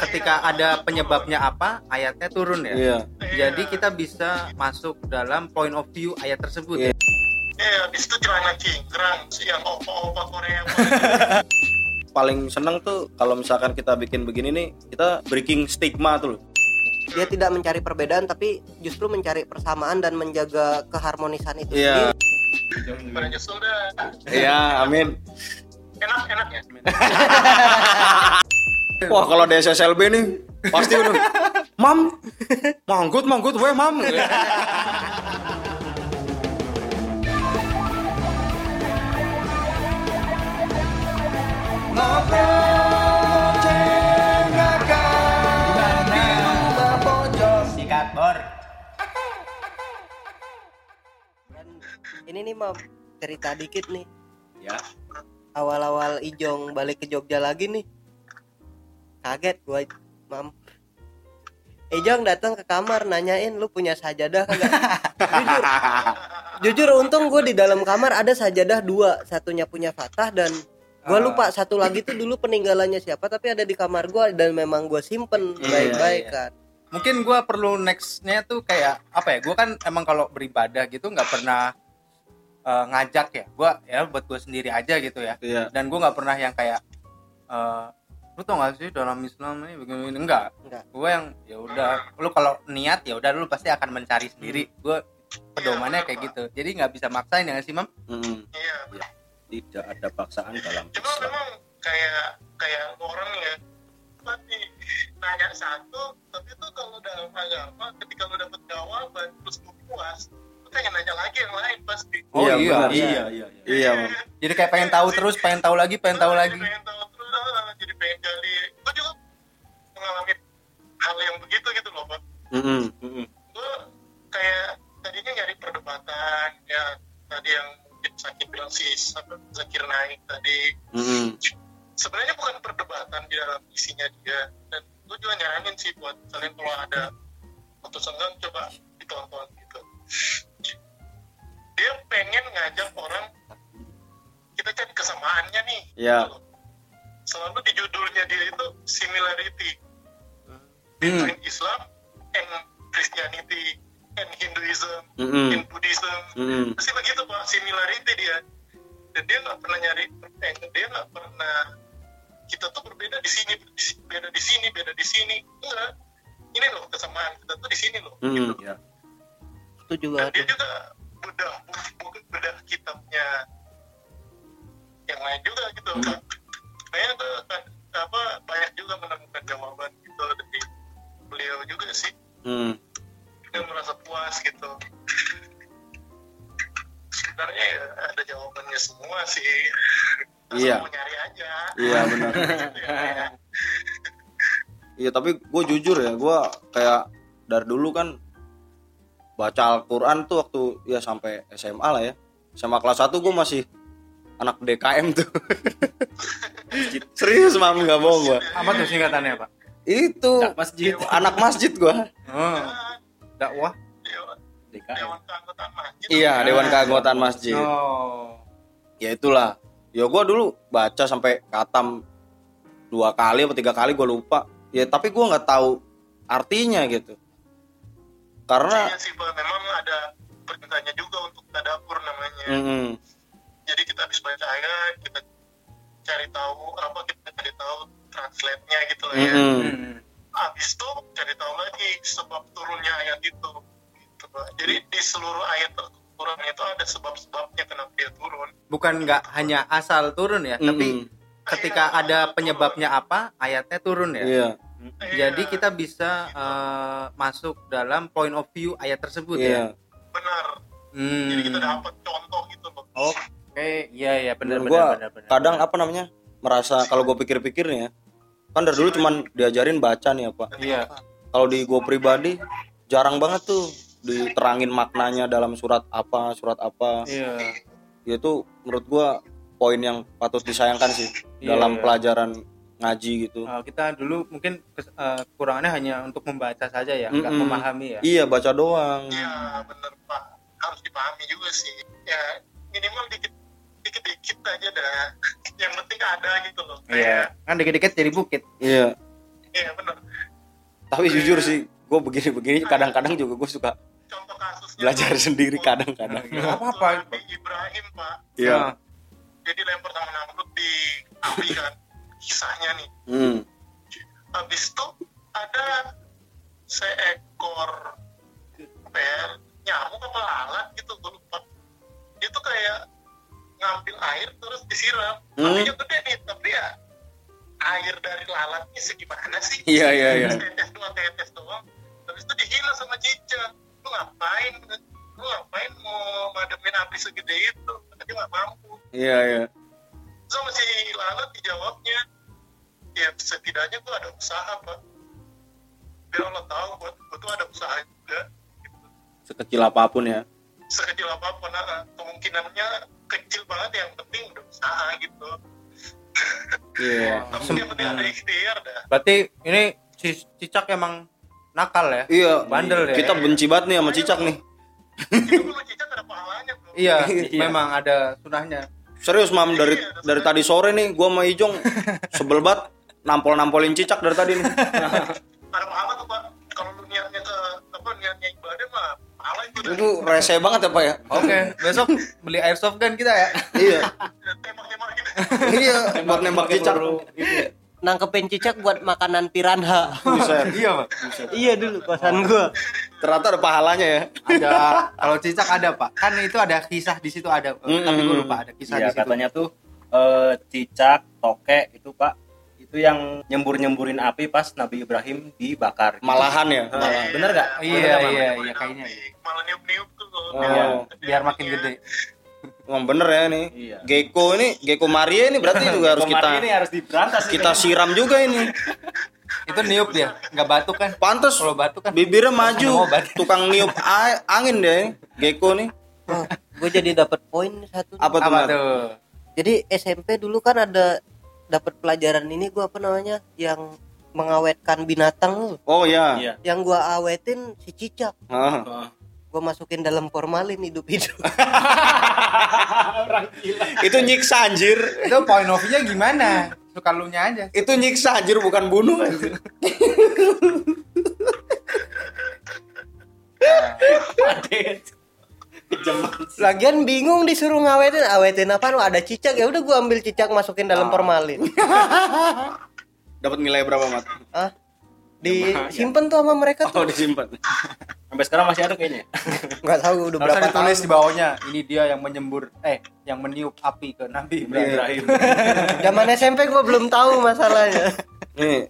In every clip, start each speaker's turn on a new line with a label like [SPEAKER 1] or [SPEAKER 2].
[SPEAKER 1] ketika ada penyebabnya apa ayatnya turun ya
[SPEAKER 2] Iya.
[SPEAKER 1] jadi kita bisa masuk dalam point of view ayat tersebut
[SPEAKER 2] Iya.
[SPEAKER 1] ya
[SPEAKER 3] habis itu celana cingkrang yang opa-opa Korea.
[SPEAKER 2] Paling seneng tuh kalau misalkan kita bikin begini nih, kita breaking stigma tuh loh.
[SPEAKER 4] Dia tidak mencari perbedaan tapi justru mencari persamaan dan menjaga keharmonisan itu
[SPEAKER 2] Iya.
[SPEAKER 4] sendiri
[SPEAKER 3] Pada nyesel dah.
[SPEAKER 2] Iya, amin.
[SPEAKER 3] Enak, enak ya.
[SPEAKER 2] Wah, kalau di SSLB nih pasti udah Mam, manggut manggut we mam.
[SPEAKER 1] sikat
[SPEAKER 4] ini nih mam cerita dikit nih.
[SPEAKER 2] Ya.
[SPEAKER 4] awal-awal Ijong balik ke Jogja lagi nih. Kaget gua mam. Ijong datang ke kamar nanyain lu punya sajadah kagak? Jujur. Jujur untung gue di dalam kamar ada sajadah dua. Satunya punya Fatah dan gue
[SPEAKER 1] Ah.
[SPEAKER 4] lupa. Satu lagi tuh dulu peninggalannya siapa tapi ada di kamar gue dan memang gue simpen
[SPEAKER 1] Iya,
[SPEAKER 4] baik-baik
[SPEAKER 1] iya.
[SPEAKER 4] kan.
[SPEAKER 1] Mungkin gua perlu nextnya tuh kayak apa ya gua kan emang kalau beribadah gitu nggak pernah eh, ngajak ya. Gua ya buat gua sendiri aja gitu ya.
[SPEAKER 2] Iya.
[SPEAKER 1] dan gua nggak pernah yang kayak eh lu tau gak sih dalam Islam ini begini? Enggak.
[SPEAKER 4] Enggak.
[SPEAKER 1] gue yang ya udah lu kalau niat ya udah lu pasti akan mencari sendiri. Gue pedomannya kayak gitu. Jadi nggak bisa maksain ya nggak sih mam?
[SPEAKER 2] Mm,
[SPEAKER 3] Iya.
[SPEAKER 2] tidak ada paksaan dalam
[SPEAKER 3] Cuma
[SPEAKER 2] Islam.
[SPEAKER 3] memang kayak kayak orang ya tadi nanya satu tapi tuh kalau dalam agama ketika lu dapet jawaban terus lu puas pengen nanya lagi yang lain pasti
[SPEAKER 1] Oh, iya,
[SPEAKER 2] benar.
[SPEAKER 1] iya.
[SPEAKER 2] iya, iya, iya. Iya, Mam.
[SPEAKER 1] jadi kayak pengen tahu terus pengen tahu lagi pengen tahu
[SPEAKER 3] Ah,
[SPEAKER 1] lagi
[SPEAKER 3] jadi pengen tahu terus jadi pengen gali gue juga mengalami hal yang begitu gitu loh pak
[SPEAKER 2] Mm-mm, mm-mm.
[SPEAKER 3] gue kayak tadinya nyari perdebatan ya tadi yang mungkin sakit bilang si Zakir naik tadi
[SPEAKER 2] Mm-mm.
[SPEAKER 3] sebenarnya bukan perdebatan di dalam isinya dia dan gue juga nyaranin sih buat kalian kalau ada waktu senggang coba ditonton gitu dia pengen ngajak orang kita cari kesamaannya nih
[SPEAKER 2] Iya.
[SPEAKER 3] gitu selalu di judulnya dia itu similarity
[SPEAKER 1] Hmm.
[SPEAKER 3] between Islam and Christianity and Hinduism
[SPEAKER 2] Mm-mm.
[SPEAKER 3] and Buddhism
[SPEAKER 2] Mm-mm.
[SPEAKER 3] pasti begitu pak similarity dia dan dia nggak pernah nyari eh, dia nggak pernah kita tuh berbeda di sini beda di sini beda di sini enggak ini loh kesamaan kita tuh di sini loh
[SPEAKER 2] Mm-mm. Ya.
[SPEAKER 4] itu juga
[SPEAKER 3] dan dia juga bedah mungkin bedah kitabnya yang lain juga gitu
[SPEAKER 2] Hmm.
[SPEAKER 3] banyak tuh kan, apa banyak juga menemukan jawaban gitu dari beliau juga sih
[SPEAKER 2] Mm.
[SPEAKER 3] dia merasa puas gitu sebenarnya ya ada jawabannya semua sih Asal
[SPEAKER 2] Iya.
[SPEAKER 3] mau nyari aja
[SPEAKER 2] Iya, benar.
[SPEAKER 3] Gitu ya.
[SPEAKER 2] Iya tapi gue jujur ya gue kayak dari dulu kan baca Al-Quran tuh waktu ya sampai SMA lah ya. SMA kelas 1 gue masih anak DKM tuh. Serius mam nggak bohong gue
[SPEAKER 1] apa tuh singkatannya pak?
[SPEAKER 2] Itu
[SPEAKER 1] masjid.
[SPEAKER 2] anak masjid gue
[SPEAKER 1] oh, dakwah?
[SPEAKER 3] Dewan-
[SPEAKER 1] DKM
[SPEAKER 3] Dewan keanggotaan masjid.
[SPEAKER 2] Iya Dewan Keanggotaan Masjid.
[SPEAKER 1] Oh.
[SPEAKER 2] Ya itulah. Ya gue dulu baca sampai katam dua kali atau tiga kali gue lupa. Ya tapi gue nggak tahu artinya gitu karena
[SPEAKER 3] Iya sih Pak, memang ada perintahnya juga untuk tadabur namanya.
[SPEAKER 2] Mm,
[SPEAKER 3] jadi kita habis baca ayat kita cari tahu apa kita cari tahu translate-nya gitu lah ya.
[SPEAKER 2] Mm,
[SPEAKER 1] Hmm.
[SPEAKER 3] habis itu cari tahu lagi sebab turunnya ayat itu gitu, jadi di seluruh ayat turun itu ada sebab-sebabnya kenapa dia turun.
[SPEAKER 1] Bukan nggak hanya asal turun ya tapi
[SPEAKER 2] mm,
[SPEAKER 1] ketika ada penyebabnya apa ayatnya turun ya.
[SPEAKER 2] Iya
[SPEAKER 1] jadi kita bisa eh, masuk dalam point of view ayat tersebut
[SPEAKER 2] iya.
[SPEAKER 1] Ya
[SPEAKER 3] benar.
[SPEAKER 1] Hmm.
[SPEAKER 3] jadi kita dapat contoh gitu loh.
[SPEAKER 1] Oke iya iya benar
[SPEAKER 2] Dan
[SPEAKER 1] benar
[SPEAKER 2] gua
[SPEAKER 1] benar, benar.
[SPEAKER 2] kadang apa namanya merasa kalau gue pikir-pikir nih ya kan dari dulu cuman diajarin baca nih ya pak.
[SPEAKER 1] Iya.
[SPEAKER 2] Kalau di gue pribadi jarang banget tuh diterangin maknanya dalam surat apa surat apa.
[SPEAKER 1] Iya.
[SPEAKER 2] Ya itu menurut gua poin yang patut disayangkan sih
[SPEAKER 1] Iya,
[SPEAKER 2] dalam
[SPEAKER 1] iya.
[SPEAKER 2] pelajaran ngaji gitu.
[SPEAKER 1] Eh, kita dulu mungkin kes- kekurangannya hanya untuk membaca saja ya nggak
[SPEAKER 2] Mm-mm.
[SPEAKER 1] memahami ya.
[SPEAKER 2] Iya baca doang.
[SPEAKER 3] Iya bener pak. Harus dipahami juga sih. Ya minimal dikit dikit dikit aja dah. Yang penting ada gitu loh.
[SPEAKER 1] Iya kan dikit-dikit jadi bukit.
[SPEAKER 2] Iya.
[SPEAKER 3] Iya bener.
[SPEAKER 2] Tapi jujur sih gue begini-begini kadang-kadang juga gue suka
[SPEAKER 3] contoh kasusnya
[SPEAKER 2] belajar sendiri kadang-kadang.
[SPEAKER 1] Nggak apa-apa.
[SPEAKER 3] Nabi Ibrahim pak.
[SPEAKER 2] Iya.
[SPEAKER 1] Nah,
[SPEAKER 3] jadi lempar sama Namrud di api kan kisahnya nih.
[SPEAKER 2] Hmm.
[SPEAKER 3] habis itu ada seekor apa ya nyamuk apa lalat gitu gue lupa. Dia tuh kayak ngambil air terus disiram.
[SPEAKER 2] Hmm.
[SPEAKER 3] apinya gede nih tapi ya air dari lalatnya segimana sih?
[SPEAKER 2] Iya iya iya.
[SPEAKER 3] Tetes doang tetes doang. Habis itu dihina sama Cica. Lu ngapain? Lu ngapain mau mademin api segede itu? Dia nggak mampu.
[SPEAKER 2] Iya iya
[SPEAKER 3] sama si lalat dijawabnya ya setidaknya gua ada usaha pak. Biar Allah tahu buat gua tuh ada usaha juga. Gitu.
[SPEAKER 2] sekecil apa pun ya.
[SPEAKER 3] Sekecil apa pun nah, kemungkinannya kecil banget yang penting udah usaha gitu.
[SPEAKER 2] Iya.
[SPEAKER 3] Tapi yang penting ada ikhtiar dah.
[SPEAKER 1] Berarti ini si cicak emang nakal ya?
[SPEAKER 2] Iya.
[SPEAKER 1] Bandel ya.
[SPEAKER 2] kita benci banget nih sama cicak nih.
[SPEAKER 3] Itu sama Cica ada pahalanya bro.
[SPEAKER 1] Iya
[SPEAKER 2] Iya.
[SPEAKER 1] memang ada sunahnya
[SPEAKER 2] serius mam dari dari tadi sore nih gue sama Ijong sebel banget nampol nampolin cicak dari tadi nih.
[SPEAKER 3] Ada pahala tuh pak. Kalau lu niatnya ke apa niatnya ibadah mah pahala itu
[SPEAKER 2] itu rese banget ya pak ya?
[SPEAKER 1] Oke besok beli airsoft gun kita ya.
[SPEAKER 2] Iya.
[SPEAKER 3] Tembak-tembak gitu.
[SPEAKER 2] Iya buat nembak cicak
[SPEAKER 4] nangkepin cicak buat makanan piranha
[SPEAKER 2] Buset.
[SPEAKER 1] iya pak
[SPEAKER 4] iya dulu kosan gua
[SPEAKER 2] ternyata ada pahalanya ya
[SPEAKER 1] ada kalau cicak ada pak kan itu ada kisah di situ ada
[SPEAKER 2] Mm-mm.
[SPEAKER 1] tapi gue lupa ada kisah
[SPEAKER 5] Iya
[SPEAKER 1] di situ
[SPEAKER 5] katanya tuh eh, cicak, tokek itu pak itu yang nyembur nyemburin api pas Nabi Ibrahim dibakar. gitu.
[SPEAKER 2] malahan ya
[SPEAKER 5] Eh,
[SPEAKER 2] malahan.
[SPEAKER 5] bener gak?
[SPEAKER 1] iya iya iya kayaknya
[SPEAKER 3] malah niup-niup tuh
[SPEAKER 2] Oh.
[SPEAKER 1] Iya, biar makin gede
[SPEAKER 2] Emang bener ya nih
[SPEAKER 5] Iya.
[SPEAKER 2] Gecko ini Gecko Maria ini berarti juga harus kita
[SPEAKER 5] ini harus diberantas
[SPEAKER 2] kita
[SPEAKER 5] kayaknya.
[SPEAKER 2] siram juga ini.
[SPEAKER 1] Itu niup dia nggak batuk kan?
[SPEAKER 2] Pantes
[SPEAKER 1] kalau batuk kan?
[SPEAKER 2] bibirnya maju. tukang niup angin deh Gecko nih
[SPEAKER 4] oh, gue jadi dapat poin satu
[SPEAKER 2] apa tuh
[SPEAKER 1] apa tuh?
[SPEAKER 4] Jadi SMP dulu kan ada dapat pelajaran ini gua apa namanya yang mengawetkan binatang. Tuh
[SPEAKER 2] oh ya
[SPEAKER 5] Iya.
[SPEAKER 4] yang gua awetin si cicak.
[SPEAKER 2] Ah.
[SPEAKER 4] Gua masukin dalam formalin hidup hidup.
[SPEAKER 2] Itu nyiksa anjir.
[SPEAKER 1] Itu point of view-nya gimana? Suka lu nya aja.
[SPEAKER 2] Itu nyiksa anjir bukan bunuh anjir.
[SPEAKER 4] lagian bingung disuruh ngawetin. Awetin apa? Ada cicak. Ya udah gua ambil cicak masukin dalam formalin.
[SPEAKER 2] Dapat nilai berapa mat?
[SPEAKER 4] Ah disimpan tuh sama mereka
[SPEAKER 2] oh
[SPEAKER 4] tuh
[SPEAKER 2] disimpan
[SPEAKER 5] Sampai sekarang masih ada kayaknya.
[SPEAKER 4] nggak tahu udah
[SPEAKER 1] Harusnya
[SPEAKER 4] berapa
[SPEAKER 1] ditulis
[SPEAKER 4] tahun.
[SPEAKER 1] di bawahnya. Ini dia yang menyembur eh yang meniup api ke Nabi Ibrahim.
[SPEAKER 5] Ibrahim.
[SPEAKER 4] zaman SMP gua belum tahu masalahnya.
[SPEAKER 2] Nih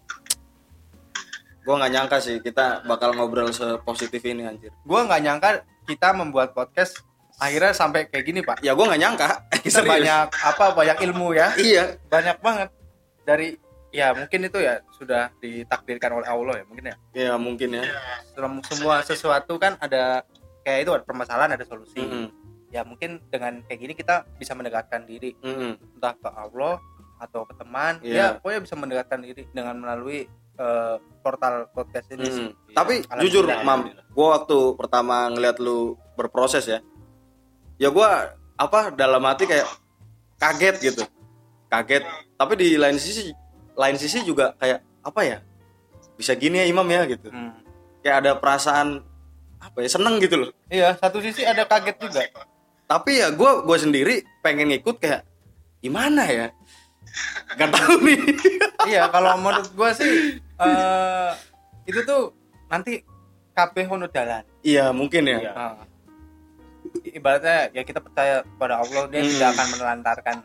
[SPEAKER 2] gua nggak nyangka sih kita bakal ngobrol sepositif ini anjir.
[SPEAKER 1] Gua nggak nyangka kita membuat podcast akhirnya sampai kayak gini pak.
[SPEAKER 2] ya gua nggak nyangka.
[SPEAKER 1] Kita
[SPEAKER 2] Serius.
[SPEAKER 1] banyak apa banyak ilmu ya,
[SPEAKER 2] iya.
[SPEAKER 1] Banyak banget. Dari ya mungkin itu ya sudah ditakdirkan oleh Allah ya mungkin ya.
[SPEAKER 2] ya mungkin ya
[SPEAKER 1] Sem- Semua sesuatu kan ada kayak itu ada permasalahan ada solusi.
[SPEAKER 2] Mm-mm.
[SPEAKER 1] Ya mungkin dengan kayak gini kita bisa mendekatkan diri
[SPEAKER 2] Mm-mm.
[SPEAKER 1] entah ke Allah atau ke teman
[SPEAKER 2] Iya.
[SPEAKER 1] ya pokoknya bisa mendekatkan diri dengan melalui eh, portal podcast ini sih.
[SPEAKER 2] Mm. tapi
[SPEAKER 1] Alhamdulillah,
[SPEAKER 2] jujur mam gua waktu pertama ngeliat lu berproses ya ya gua apa dalam hati kayak kaget gitu kaget tapi di lain sisi lain sisi juga kayak apa ya bisa gini ya imam ya gitu
[SPEAKER 1] Hmm.
[SPEAKER 2] kayak ada perasaan apa ya seneng gitu loh
[SPEAKER 1] Iya, satu sisi ada kaget juga.
[SPEAKER 2] tapi ya gua gua sendiri pengen ngikut kayak gimana ya Gak tahu nih
[SPEAKER 1] iya, kalau menurut gua sih eh itu tuh nanti kabeh ono dalan.
[SPEAKER 2] iya mungkin ya
[SPEAKER 5] Iya.
[SPEAKER 1] Nah, ibaratnya ya kita percaya pada Allah dia
[SPEAKER 2] Hmm.
[SPEAKER 1] tidak akan menelantarkan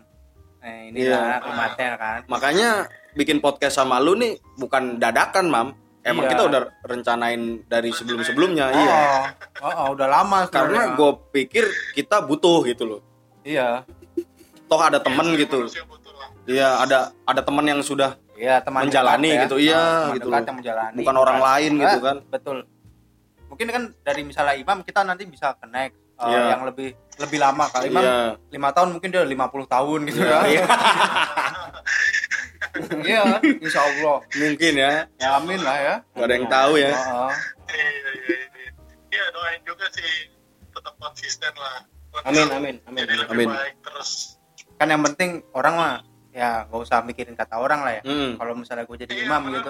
[SPEAKER 1] eh, ini
[SPEAKER 2] Iya.
[SPEAKER 1] lah umatnya kan.
[SPEAKER 2] makanya bikin podcast sama lu nih bukan dadakan mam emang
[SPEAKER 1] Iya.
[SPEAKER 2] kita udah rencanain dari sebelum sebelumnya
[SPEAKER 1] Oh,
[SPEAKER 2] iya
[SPEAKER 1] oh, oh, udah lama
[SPEAKER 2] karena
[SPEAKER 1] sebenarnya.
[SPEAKER 2] gue pikir kita butuh gitu loh
[SPEAKER 1] iya,
[SPEAKER 2] toh ada temen gitu
[SPEAKER 3] butuh lah.
[SPEAKER 2] iya ada ada temen yang sudah
[SPEAKER 1] iya teman
[SPEAKER 2] Menjalani
[SPEAKER 1] dekat ya.
[SPEAKER 2] gitu, iya,
[SPEAKER 1] teman
[SPEAKER 2] gitu loh.
[SPEAKER 1] menjalani.
[SPEAKER 2] bukan orang lain gitu kan
[SPEAKER 1] Betul. Mungkin kan dari misalnya imam kita nanti bisa connect eh,
[SPEAKER 2] Iya.
[SPEAKER 1] yang lebih lebih lama kalau imam
[SPEAKER 2] iya
[SPEAKER 1] lima tahun mungkin dia 50 tahun gitu
[SPEAKER 2] Iya,
[SPEAKER 1] kan.
[SPEAKER 2] iya.
[SPEAKER 1] Iya, insya Allah.
[SPEAKER 2] mungkin ya
[SPEAKER 1] Ya amin lah ya.
[SPEAKER 2] gak ada yang tahu ya
[SPEAKER 1] Heeh.
[SPEAKER 3] iya iya iya iya doain juga sih tetap konsisten lah
[SPEAKER 5] Amin amin amin.
[SPEAKER 3] jadi lebih
[SPEAKER 2] Amin.
[SPEAKER 3] baik terus
[SPEAKER 1] Kan yang penting orang mah ya gak usah mikirin kata orang lah ya.
[SPEAKER 2] Mm.
[SPEAKER 1] Kalau misalnya gue jadi
[SPEAKER 3] Iya,
[SPEAKER 1] imam
[SPEAKER 3] bener,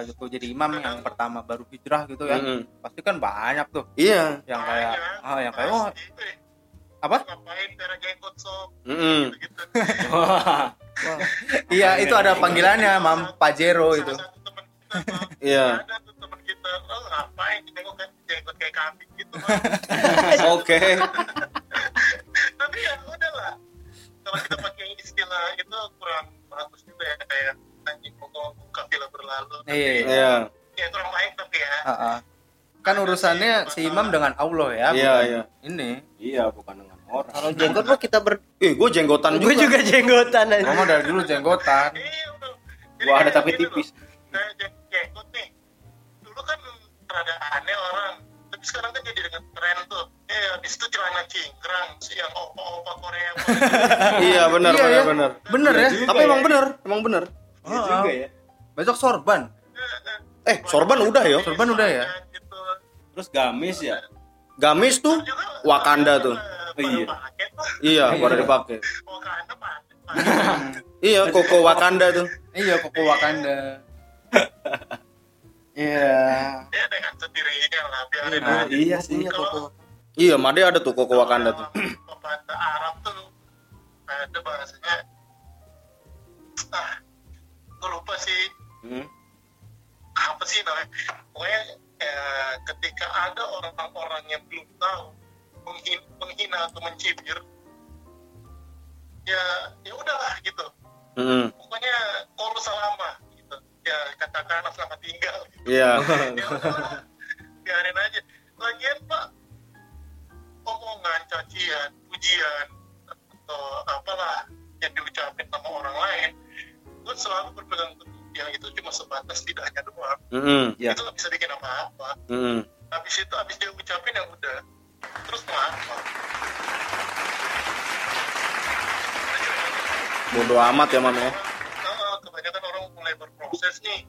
[SPEAKER 1] gitu, jadi imam yang pertama baru hijrah gitu ya,
[SPEAKER 2] Mm-mm.
[SPEAKER 1] pasti kan banyak tuh.
[SPEAKER 2] Iya.
[SPEAKER 1] Yang kayak
[SPEAKER 3] Banyak.
[SPEAKER 1] ah yang kayak oh
[SPEAKER 3] eh,
[SPEAKER 1] apa?
[SPEAKER 3] ngapain cara jenggot sob
[SPEAKER 2] Mm-mm.
[SPEAKER 3] gitu
[SPEAKER 5] Wah,
[SPEAKER 1] Iya itu ada panggilannya mam Pajero itu.
[SPEAKER 3] salah satu teman kita Pak,
[SPEAKER 2] iya.
[SPEAKER 3] Ada tuh teman kita. Oh ngapain jenggot kayak jenggot kayak kambing gitu
[SPEAKER 2] oke.
[SPEAKER 3] Tapi ya udahlah. Kalau kita pakai istilah itu kurang bagus juga ya kayak Tapi,
[SPEAKER 1] Iya.
[SPEAKER 2] iya
[SPEAKER 3] ya kurang baik tapi ya
[SPEAKER 1] Heeh. Kan urusannya si imam dengan Allah ya.
[SPEAKER 2] Iya,
[SPEAKER 1] bukan
[SPEAKER 2] iya.
[SPEAKER 1] Ini.
[SPEAKER 5] iya bukan dengan orang.
[SPEAKER 4] Kalau jenggot mah kita ber
[SPEAKER 2] ih gue jenggotan
[SPEAKER 4] gue
[SPEAKER 2] juga
[SPEAKER 4] juga jenggotan aja.
[SPEAKER 1] Mama dari dulu jenggotan.
[SPEAKER 3] iya
[SPEAKER 5] Gua ada tapi tipis.
[SPEAKER 3] jenggot nih dulu kan rada aneh orang tapi sekarang kan jadi dengan tren tuh eh habis itu celana cingkrang si yang opa-opa Korea
[SPEAKER 2] iya benar
[SPEAKER 1] Iya,
[SPEAKER 2] benar
[SPEAKER 1] ya.
[SPEAKER 2] benar
[SPEAKER 1] Bener ya.
[SPEAKER 2] tapi emang benar emang benar
[SPEAKER 5] Iya juga ya.
[SPEAKER 1] Besok sorban.
[SPEAKER 2] eh sorban udah ya
[SPEAKER 1] Sorban udah ya.
[SPEAKER 5] Terus gamis ya.
[SPEAKER 2] gamis tuh Wakanda tuh
[SPEAKER 5] Iya.
[SPEAKER 3] pakai tuh
[SPEAKER 2] iya pada dipakai iya koko Wakanda tuh
[SPEAKER 1] Iya koko Wakanda. Iya.
[SPEAKER 3] ya dengan sendirinya lah biarin
[SPEAKER 5] Nah,
[SPEAKER 3] aja
[SPEAKER 5] iya sih.
[SPEAKER 4] Koko.
[SPEAKER 2] iya Made ada tuh koko Wakanda tuh
[SPEAKER 3] pepatah Arab tuh ada bahasanya ah gue lupa sih
[SPEAKER 5] Hmm.
[SPEAKER 3] apa sih namanya pokoknya eh, ketika ada orang-orang yang belum tahu menghin- menghina atau mencibir ya ya udahlah gitu
[SPEAKER 2] Mm-mm.
[SPEAKER 3] pokoknya kalau selama gitu ya katakanlah selamat tinggal gitu.
[SPEAKER 2] iya
[SPEAKER 3] ya biarin aja lagian pak omongan cacian pujian atau apalah yang diucapin sama orang lain gue selalu berpegang teguh yang itu cuma sebatas lidahnya doang.
[SPEAKER 2] Mm-mm.
[SPEAKER 5] Iya.
[SPEAKER 3] itu nggak bisa bikin apa-apa.
[SPEAKER 2] Mm-mm.
[SPEAKER 3] habis itu habis dia ucapin ya udah. Terus mau apa
[SPEAKER 2] bodo amat ya mam ya?
[SPEAKER 3] Kebanyakan orang mulai berproses nih.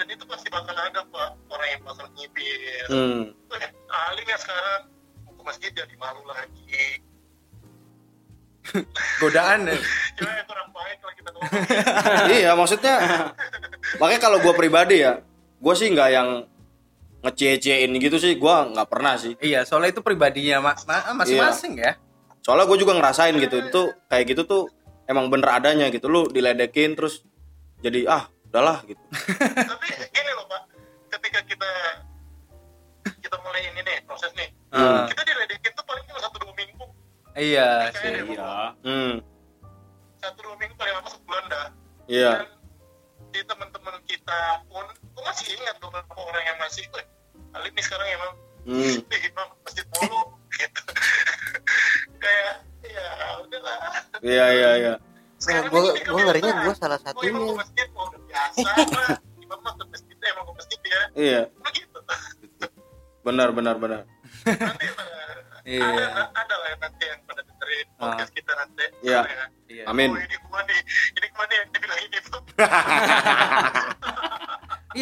[SPEAKER 3] Dan itu pasti bakal ada pak. Orang yang bakal nyibir
[SPEAKER 2] hmm.
[SPEAKER 3] Eh, alim ya sekarang. Mau ke masjid jadi malu lagi.
[SPEAKER 1] Godaan ya.
[SPEAKER 3] cuma yang kurang baik lah kita
[SPEAKER 2] iya maksudnya makanya kalau gue pribadi ya gue sih nggak yang ngecie-ciein gitu sih gue nggak pernah sih.
[SPEAKER 1] Iya, soalnya itu pribadinya ma- ma- masing-masing ya.
[SPEAKER 2] soalnya gue juga ngerasain gitu itu kayak gitu tuh emang bener adanya gitu. Lu diledekin terus jadi ah udahlah gitu.
[SPEAKER 3] Tapi gini loh pak ketika kita kita mulai ini nih proses nih
[SPEAKER 1] Hmm.
[SPEAKER 3] kita diledekin tuh paling cuma satu dua minggu.
[SPEAKER 1] Iya sih.
[SPEAKER 3] deh,
[SPEAKER 5] Iya.
[SPEAKER 2] hmm.
[SPEAKER 3] Satu dua minggu paling lama sebulan dah.
[SPEAKER 2] Iya.
[SPEAKER 3] Dan di teman-teman kita pun gue masih ingat beberapa orang yang masih "Weh, Alif nih sekarang emang
[SPEAKER 2] hmm.
[SPEAKER 3] imam masjid mulu gitu. Kayak ya udahlah.
[SPEAKER 2] Iya iya iya.
[SPEAKER 4] Gua-
[SPEAKER 3] ini
[SPEAKER 4] gua ngerinya gua salah satunya.
[SPEAKER 3] ke masjid biasa mah imam mah ke masjid emang ke masjid ya.
[SPEAKER 2] Iya.
[SPEAKER 3] Begitu
[SPEAKER 2] benar benar benar.
[SPEAKER 3] Nanti
[SPEAKER 1] Iya.
[SPEAKER 3] ada ada lah yang nanti yang pada dengerin podcast kita nanti.
[SPEAKER 2] Iya.
[SPEAKER 3] Ya.
[SPEAKER 1] Iya.
[SPEAKER 2] amin.
[SPEAKER 3] oh ini gua nih? Ini ke mana yang dibilang ini tuh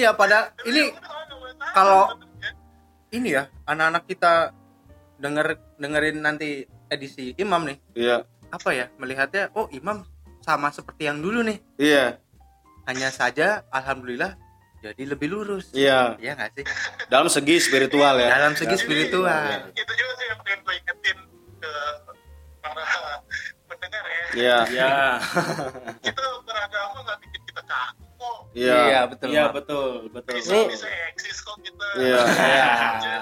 [SPEAKER 1] Iya, pada ini kalau- ini ya anak-anak kita denger dengerin nanti edisi imam nih.
[SPEAKER 2] Iya.
[SPEAKER 1] Apa ya melihatnya oh imam sama seperti yang dulu nih.
[SPEAKER 2] Iya.
[SPEAKER 1] Hanya saja alhamdulillah jadi lebih lurus.
[SPEAKER 2] Iya.
[SPEAKER 1] Iya nggak sih?
[SPEAKER 2] Dalam segi spiritual ya.
[SPEAKER 1] Dalam segi spiritual.
[SPEAKER 3] Itu juga sih yang pengen gue ingetin ke para pendengar ya.
[SPEAKER 2] Iya.
[SPEAKER 5] Iya.
[SPEAKER 3] kita beragama nggak bikin kita kaku kok.
[SPEAKER 2] Iya.
[SPEAKER 1] Betul
[SPEAKER 5] Iya betul betul.
[SPEAKER 3] bisa
[SPEAKER 4] Ini-
[SPEAKER 3] bisa eksis kok kita.
[SPEAKER 2] Iya.
[SPEAKER 1] Iya.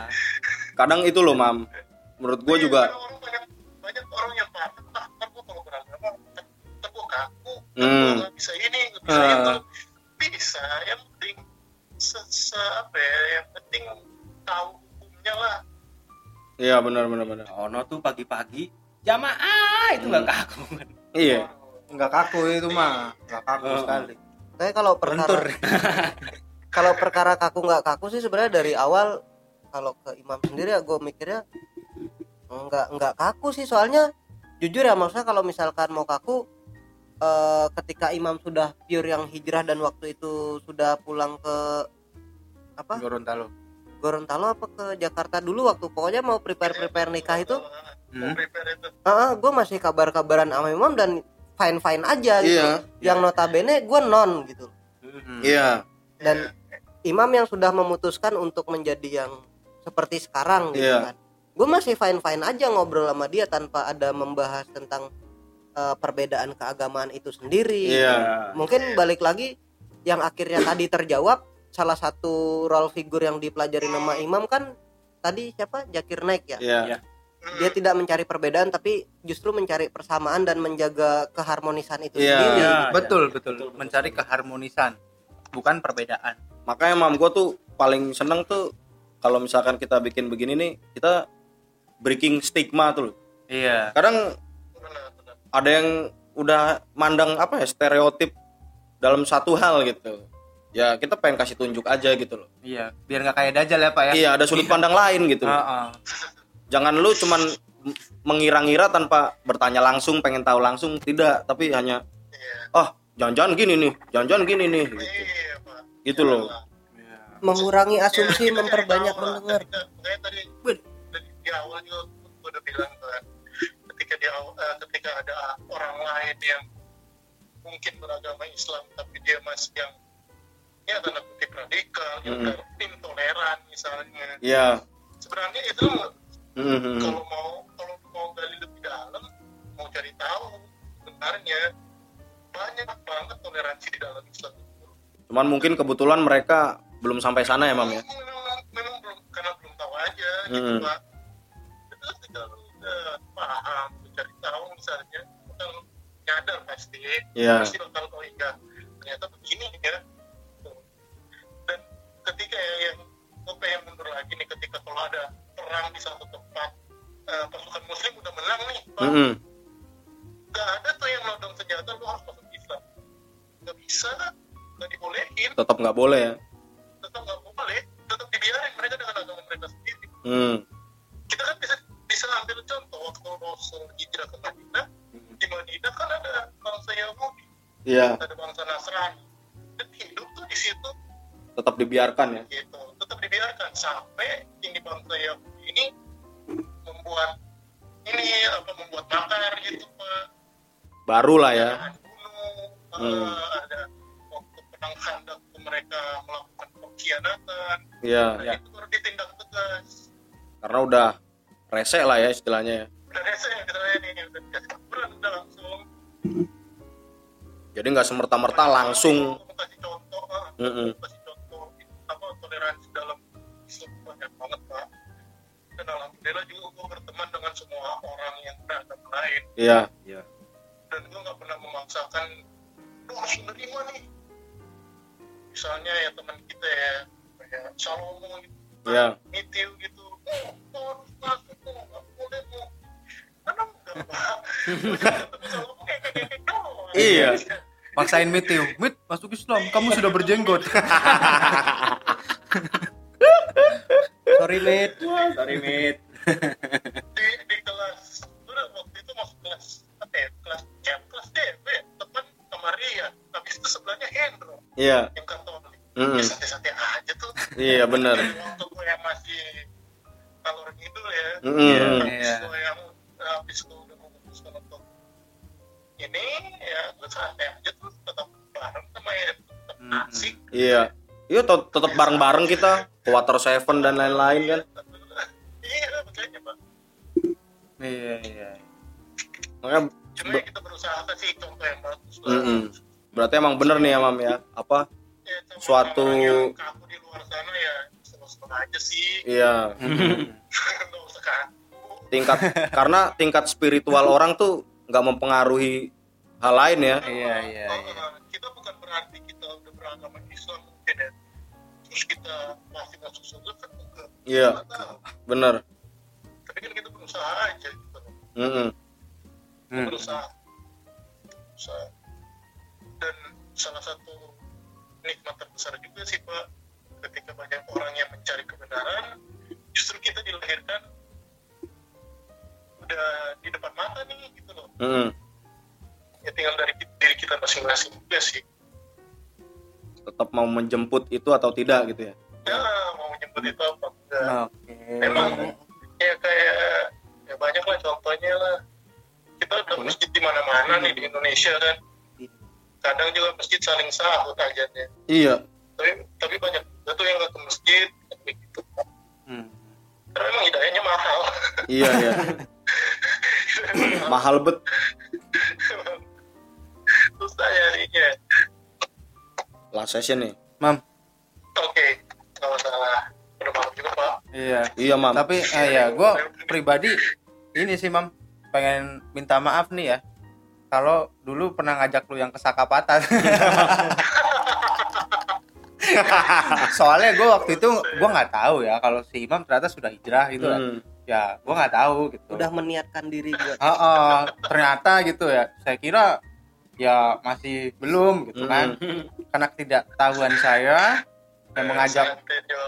[SPEAKER 2] kadang itu loh mam. Menurut gue juga
[SPEAKER 3] Karena orang banyak banyak orang yang paham ah gue kalau beragama ntar gue kaku
[SPEAKER 2] Hmm.
[SPEAKER 3] gue bisa ini nggak bisa
[SPEAKER 1] Ah.
[SPEAKER 3] itu bisa yang se, apa ya yang penting tahu hukumnya lah.
[SPEAKER 2] Iya benar benar benar.
[SPEAKER 5] Ono tuh pagi-pagi jamaah! Itu nggak kaku kan.
[SPEAKER 2] iya.
[SPEAKER 1] Nggak kaku itu mah. Nggak kaku
[SPEAKER 5] Oh.
[SPEAKER 1] sekali.
[SPEAKER 4] Tapi kalau perkara kalau perkara kaku nggak kaku sih sebenarnya dari awal kalau ke imam sendiri ya gue mikirnya nggak nggak kaku sih. Soalnya jujur ya maksudnya kalau misalkan mau kaku eh, ketika imam sudah pure yang hijrah dan waktu itu sudah pulang ke apa?
[SPEAKER 1] Gorontalo.
[SPEAKER 4] Gorontalo apa ke Jakarta dulu waktu pokoknya mau prepare prepare nikah itu?
[SPEAKER 1] Hmm.
[SPEAKER 3] itu.
[SPEAKER 4] Gue masih kabar-kabaran sama imam dan fine fine aja gitu.
[SPEAKER 2] Iya,
[SPEAKER 4] yang notabene gue non gitu.
[SPEAKER 1] Hmm.
[SPEAKER 2] iya.
[SPEAKER 4] Dan imam yang sudah memutuskan untuk menjadi yang seperti sekarang gitu
[SPEAKER 2] Iya.
[SPEAKER 4] kan. Gue masih fine fine aja ngobrol sama dia tanpa ada membahas tentang eh, perbedaan keagamaan itu sendiri.
[SPEAKER 2] Iya.
[SPEAKER 4] Mungkin balik lagi yang akhirnya tadi terjawab salah satu role figure yang dipelajari nama imam kan tadi siapa? Jakir Naik ya?
[SPEAKER 2] Iya.
[SPEAKER 5] Iya.
[SPEAKER 4] dia tidak mencari perbedaan tapi justru mencari persamaan dan menjaga keharmonisan itu
[SPEAKER 2] Iya.
[SPEAKER 4] sendiri.
[SPEAKER 5] Iya.
[SPEAKER 1] betul, betul. Mencari keharmonisan bukan perbedaan.
[SPEAKER 2] Makanya mam gue tuh paling seneng tuh kalau misalkan kita bikin begini nih kita breaking stigma tuh
[SPEAKER 1] iya.
[SPEAKER 2] Kadang
[SPEAKER 3] benar benar
[SPEAKER 2] ada yang udah mandang apa ya stereotip dalam satu hal gitu ya kita pengen kasih tunjuk aja gitu loh.
[SPEAKER 1] Iya biar nggak kayak dajal ya pak ya?
[SPEAKER 2] Iya ada sudut pandang lain gitu loh.
[SPEAKER 1] Heeh.
[SPEAKER 2] jangan lu cuman mengira-ngira tanpa bertanya langsung pengen tahu langsung. Tidak tapi hanya
[SPEAKER 3] iya.
[SPEAKER 2] Oh jangan-jangan gini nih jangan-jangan gini nih. Gitu,
[SPEAKER 3] iya pak.
[SPEAKER 2] Gitu loh.
[SPEAKER 1] Iya.
[SPEAKER 4] mengurangi asumsi memperbanyak mendengar.
[SPEAKER 3] Makanya tadi di awal juga gue udah bilang kan ketika di awal, eh, ketika ada orang lain yang mungkin beragama Islam tapi dia masih yang ya tanda kutip radikal yang
[SPEAKER 2] Mm.
[SPEAKER 3] intoleran misalnya
[SPEAKER 2] iya
[SPEAKER 3] sebenarnya itu
[SPEAKER 2] Mhm.
[SPEAKER 3] kalau mau kalau mau gali lebih dalam mau cari tahu sebenarnya banyak banget toleransi di dalam Islam itu
[SPEAKER 2] cuman mungkin kebetulan mereka belum sampai sana ya mam ya
[SPEAKER 3] memang, memang belum karena belum tahu aja gitu
[SPEAKER 2] Hmm.
[SPEAKER 3] pak itu lu udah paham lu cari tahu misalnya kan nyadar pasti
[SPEAKER 2] Iya.
[SPEAKER 3] pasti bakal oh iya ternyata begini ya ketika ya yang gue pengen mundur lagi nih ketika kalau ada perang di satu tempat eh, pasukan muslim udah menang nih pak.
[SPEAKER 2] Mhm.
[SPEAKER 3] nggak ada tuh yang nodong senjata lu harus masuk Islam. Nggak bisa nggak dibolehin.
[SPEAKER 2] Tetap nggak boleh ya?
[SPEAKER 3] Tetap nggak boleh tetap dibiarin mereka dengan agama mereka sendiri.
[SPEAKER 2] Hmm.
[SPEAKER 3] kita kan bisa bisa ambil contoh waktu Rasul hijrah ke Madinah di Madinah kan ada bangsa Yahudi.
[SPEAKER 2] Iya.
[SPEAKER 3] Ada bangsa Nasrani. Dan hidup tuh di situ
[SPEAKER 2] tetap dibiarkan ya?
[SPEAKER 3] Gitu tetap dibiarkan. Sampai ini bangsa ini membuat ini apa membuat makar gitu pak.
[SPEAKER 2] Baru lah ya.
[SPEAKER 3] Bunuh
[SPEAKER 2] Hmm.
[SPEAKER 3] eh, ada waktu khandak tuh mereka melakukan pengkhianatan.
[SPEAKER 2] Iya
[SPEAKER 3] nah, itu baru ditindak tegas.
[SPEAKER 2] Karena udah rese lah ya istilahnya ya.
[SPEAKER 3] Udah rese ya misalnya nih udah peran udah langsung.
[SPEAKER 2] Jadi nggak semerta-merta langsung.
[SPEAKER 3] Aku kasih contoh
[SPEAKER 2] Mm-mm.
[SPEAKER 3] aku kasih contoh toleransi dalam Islam banyak banget pak. Dan alhamdulillah juga gue berteman dengan semua orang yang beragama lain.
[SPEAKER 2] Iya.
[SPEAKER 3] Dan gue nggak pernah memaksakan lu harus menerima nih. Misalnya ya teman kita ya kayak Salomo gitu
[SPEAKER 2] Iya.
[SPEAKER 3] Mitiu gitu oh oh, oh, boleh mau karena enggak pak.
[SPEAKER 2] Iya.
[SPEAKER 1] Maksain mit yuk mit masuk Islam. Kamu sudah berjenggot.
[SPEAKER 4] Sorry mate
[SPEAKER 5] sorry mit.
[SPEAKER 3] Di, di kelas udah waktu itu masuk kelas apa ya kelas chat kelas DB teman sama Ria habis itu sebelahnya Hendro
[SPEAKER 2] iya.
[SPEAKER 3] Yang katolik
[SPEAKER 2] Mm-mm.
[SPEAKER 3] ya santai-santai aja tuh
[SPEAKER 2] iya bener
[SPEAKER 3] waktu gue yang masih kalor ngidul ya. Habis
[SPEAKER 1] Iya.
[SPEAKER 3] gue yang santai aja tuh tetap bareng sama ya tetap asik.
[SPEAKER 2] Iya. Iya tet- tetap bareng-bareng kita. Water Seven dan lain-lain kan.
[SPEAKER 3] Iya makanya pak.
[SPEAKER 1] Iya iya.
[SPEAKER 2] Makanya
[SPEAKER 3] cuma
[SPEAKER 2] Be-
[SPEAKER 3] ya kita berusaha kasih contoh yang bagus
[SPEAKER 2] Mm-mm. berarti emang bener nih ya mam ya. Apa?
[SPEAKER 3] Ya,
[SPEAKER 2] Suatu-
[SPEAKER 3] kaku di luar sana ya seneng-seneng aja sih.
[SPEAKER 2] Iya. Tingkat karena tingkat spiritual orang tuh nggak mempengaruhi hal lain ya
[SPEAKER 1] iya iya
[SPEAKER 3] Oh,
[SPEAKER 1] iya
[SPEAKER 3] kita bukan berarti kita udah beragama Islam mungkin ya terus kita masih masuk surga kan enggak
[SPEAKER 2] iya bener
[SPEAKER 3] tapi kan kita berusaha aja gitu loh.
[SPEAKER 2] Mm-mm.
[SPEAKER 1] Hmm.
[SPEAKER 3] berusaha berusaha dan salah satu nikmat terbesar juga sih pak ketika banyak orang yang mencari kebenaran justru kita dilahirkan udah di depan mata nih gitu loh
[SPEAKER 2] Mm-mm.
[SPEAKER 3] Ya tinggal dari diri kita masing-masing juga sih.
[SPEAKER 2] Tetap mau menjemput itu atau tidak gitu ya?
[SPEAKER 3] Ya mau menjemput itu apa enggak.
[SPEAKER 1] Oke.
[SPEAKER 3] memang ya kayak ya banyak lah contohnya lah. Kita udah masjid di mana-mana nih di Indonesia kan. Kadang juga masjid saling sahut ajannya
[SPEAKER 2] iya.
[SPEAKER 3] Tapi tapi banyak juga tuh yang ke masjid kayak gitu.
[SPEAKER 1] Hmm.
[SPEAKER 3] karena memang hidayahnya mahal.
[SPEAKER 2] Iya iya. Mahal bet
[SPEAKER 3] susah nyarinya
[SPEAKER 2] last session nih
[SPEAKER 1] Mam.
[SPEAKER 3] oke nggak masalah udah malam juga pak
[SPEAKER 1] Iya.
[SPEAKER 2] iya mam
[SPEAKER 1] Tapi eh, ya gue pribadi ini sih mam pengen minta maaf nih ya. Kalau dulu pernah ngajak lu yang ke Sakapatan. Soalnya gue waktu itu gue nggak tahu ya kalau si Imam ternyata sudah hijrah gitu kan.
[SPEAKER 2] Hmm.
[SPEAKER 1] Ya gue nggak tahu gitu.
[SPEAKER 4] udah meniatkan diri buat
[SPEAKER 1] Ah, ah, ternyata gitu ya. Saya kira ya masih belum gitu kan.
[SPEAKER 2] Hmm.
[SPEAKER 1] Karena ketidaktahuan saya yang mengajak
[SPEAKER 3] Santai, Jo.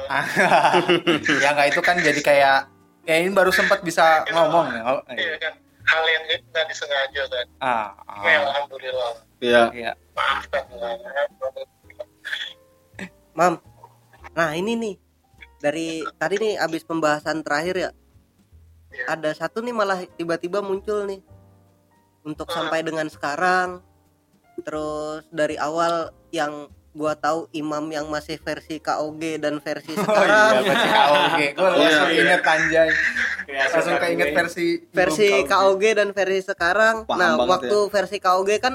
[SPEAKER 1] ya nggak itu kan jadi kayak ya ini baru sempat bisa ngomong ya. Oh,
[SPEAKER 3] iya kan hal yang nggak disengaja kan
[SPEAKER 1] Ah,
[SPEAKER 3] ya
[SPEAKER 1] ah,
[SPEAKER 3] alhamdulillah
[SPEAKER 2] iya
[SPEAKER 1] iya.
[SPEAKER 3] maafkan lah
[SPEAKER 4] mam nah ini nih dari tadi nih abis pembahasan terakhir ya
[SPEAKER 3] Iya.
[SPEAKER 4] ada satu nih malah tiba-tiba muncul nih untuk
[SPEAKER 3] Ah.
[SPEAKER 4] sampai dengan sekarang terus dari awal yang gua tahu imam yang masih versi KOG dan versi
[SPEAKER 1] Oh iya,
[SPEAKER 4] sekarang
[SPEAKER 1] versi KOG. Gue langsung
[SPEAKER 2] Iya.
[SPEAKER 1] inget anjay. Langsung keinget versi
[SPEAKER 4] versi
[SPEAKER 1] belum
[SPEAKER 4] KOG dan versi sekarang.
[SPEAKER 2] Paham
[SPEAKER 4] nah,
[SPEAKER 2] banget
[SPEAKER 4] waktu versi KOG kan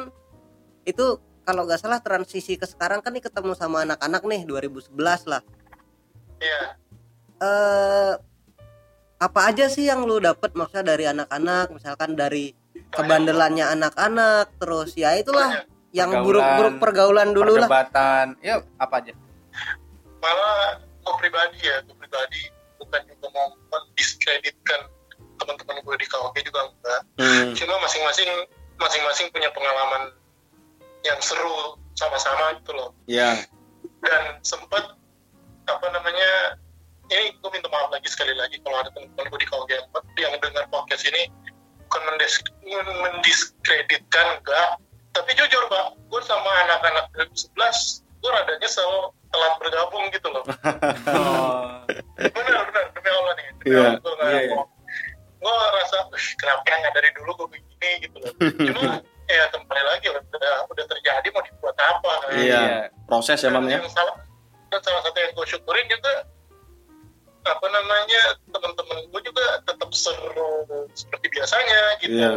[SPEAKER 4] itu kalau nggak salah transisi ke sekarang kan nih ketemu sama anak-anak nih 2011 lah.
[SPEAKER 3] iya
[SPEAKER 4] Eh apa aja sih yang lu dapet maksudnya dari anak-anak, misalkan dari kebandelannya anak-anak, terus ya itulah yang
[SPEAKER 1] Pergaulan,
[SPEAKER 4] buruk-buruk pergaulan dulu lah.
[SPEAKER 1] Perdebatan. Ya, apa aja?
[SPEAKER 3] malah gue pribadi ya gue pribadi bukan juga mau mendiskreditkan teman-teman gue di KOG juga enggak
[SPEAKER 2] Hmm.
[SPEAKER 3] cuma masing-masing masing-masing punya pengalaman yang seru sama-sama gitu loh
[SPEAKER 2] iya
[SPEAKER 3] dan sempat apa namanya ini gue minta maaf lagi sekali lagi kalau ada teman-teman gue di KOG yang, yang dengar podcast ini bukan mendiskreditkan enggak tapi jujur pak gue sama anak-anak 2011 gue rada nyesel telat bergabung gitu loh
[SPEAKER 1] Oh.
[SPEAKER 3] benar benar demi Allah nih demi
[SPEAKER 2] Iya,
[SPEAKER 3] Allah gue nggak
[SPEAKER 1] iya.
[SPEAKER 3] bohong. gue rasa "Ih, kenapa ya nggak dari dulu gue begini gitu loh cuma ya kembali lagi udah udah terjadi mau dibuat apa kan?
[SPEAKER 2] iya proses ya mam ya
[SPEAKER 3] yang salah dan salah satu yang gue syukurin juga apa namanya teman-teman gue juga tetap seru seperti biasanya gitu
[SPEAKER 2] Iya.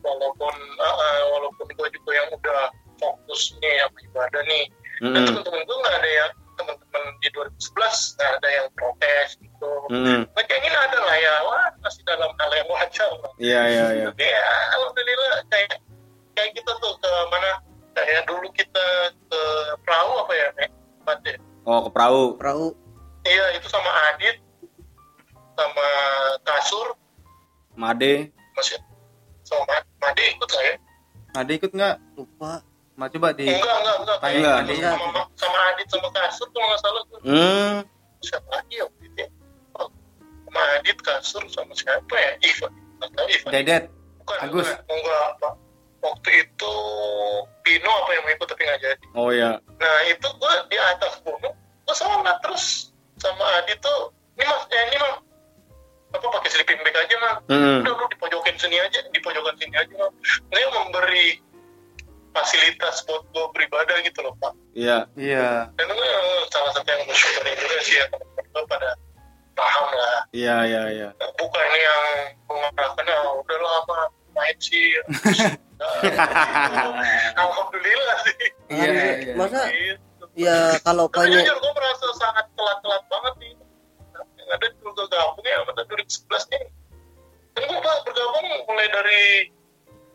[SPEAKER 3] walaupun uh, walaupun gue juga yang udah fokus nih apa ibadah nih dan
[SPEAKER 2] Hmm.
[SPEAKER 3] teman-teman gue nggak ada yang teman-teman di 2011 nggak ada yang protes gitu
[SPEAKER 2] Hmm.
[SPEAKER 3] nah, kayaknya ada lah ya wah masih dalam hal yang wajar lah
[SPEAKER 2] iya iya iya
[SPEAKER 3] ya alhamdulillah kayak kayak kita tuh ke mana kayak dulu kita ke perahu apa ya Nek? Tempat ya?
[SPEAKER 2] oh ke perahu
[SPEAKER 4] Perahu
[SPEAKER 3] iya itu sama Adit sama Kasur
[SPEAKER 2] Made
[SPEAKER 3] masih sama Ma- Made ikut lah ya
[SPEAKER 1] Ada ikut nggak?
[SPEAKER 4] lupa.
[SPEAKER 1] Ma coba di
[SPEAKER 3] enggak enggak enggak kayak
[SPEAKER 2] Enggak.
[SPEAKER 3] Adit sama, Ma- sama Adit sama Kasur kalau nggak salah tuh
[SPEAKER 2] hmm
[SPEAKER 3] siapa lagi ya waktu itu ya? Oh, sama Adit Kasur sama siapa ya Ivan Nggak Ivan
[SPEAKER 1] Dedet.
[SPEAKER 3] bukan
[SPEAKER 1] Agus.
[SPEAKER 3] bukan. enggak Pak. waktu itu Pino apa yang mau ikut tapi nggak jadi
[SPEAKER 2] oh iya
[SPEAKER 3] Nah itu gue di atas gunung, gue sholat terus sama Adi tuh, ini mas, eh, ini mah apa pakai sleeping bag aja mah,
[SPEAKER 2] hmm.
[SPEAKER 3] udah lu di pojokan sini aja, di pojokan sini aja mah, nggak memberi fasilitas buat gue beribadah gitu loh pak.
[SPEAKER 2] iya
[SPEAKER 1] Iya.
[SPEAKER 3] Dan itu eh, salah satu yang bersyukur juga sih ya gue pada paham lah,
[SPEAKER 2] iya iya iya
[SPEAKER 3] bukan yang mengarahkan ah udahlah apa main sih. Alhamdulillah sih.
[SPEAKER 1] Iya, iya.
[SPEAKER 4] Masa
[SPEAKER 3] Gitu.
[SPEAKER 4] ya kalau pengen
[SPEAKER 3] jujur gue ya pada 2011 nih. Dan gue bergabung mulai dari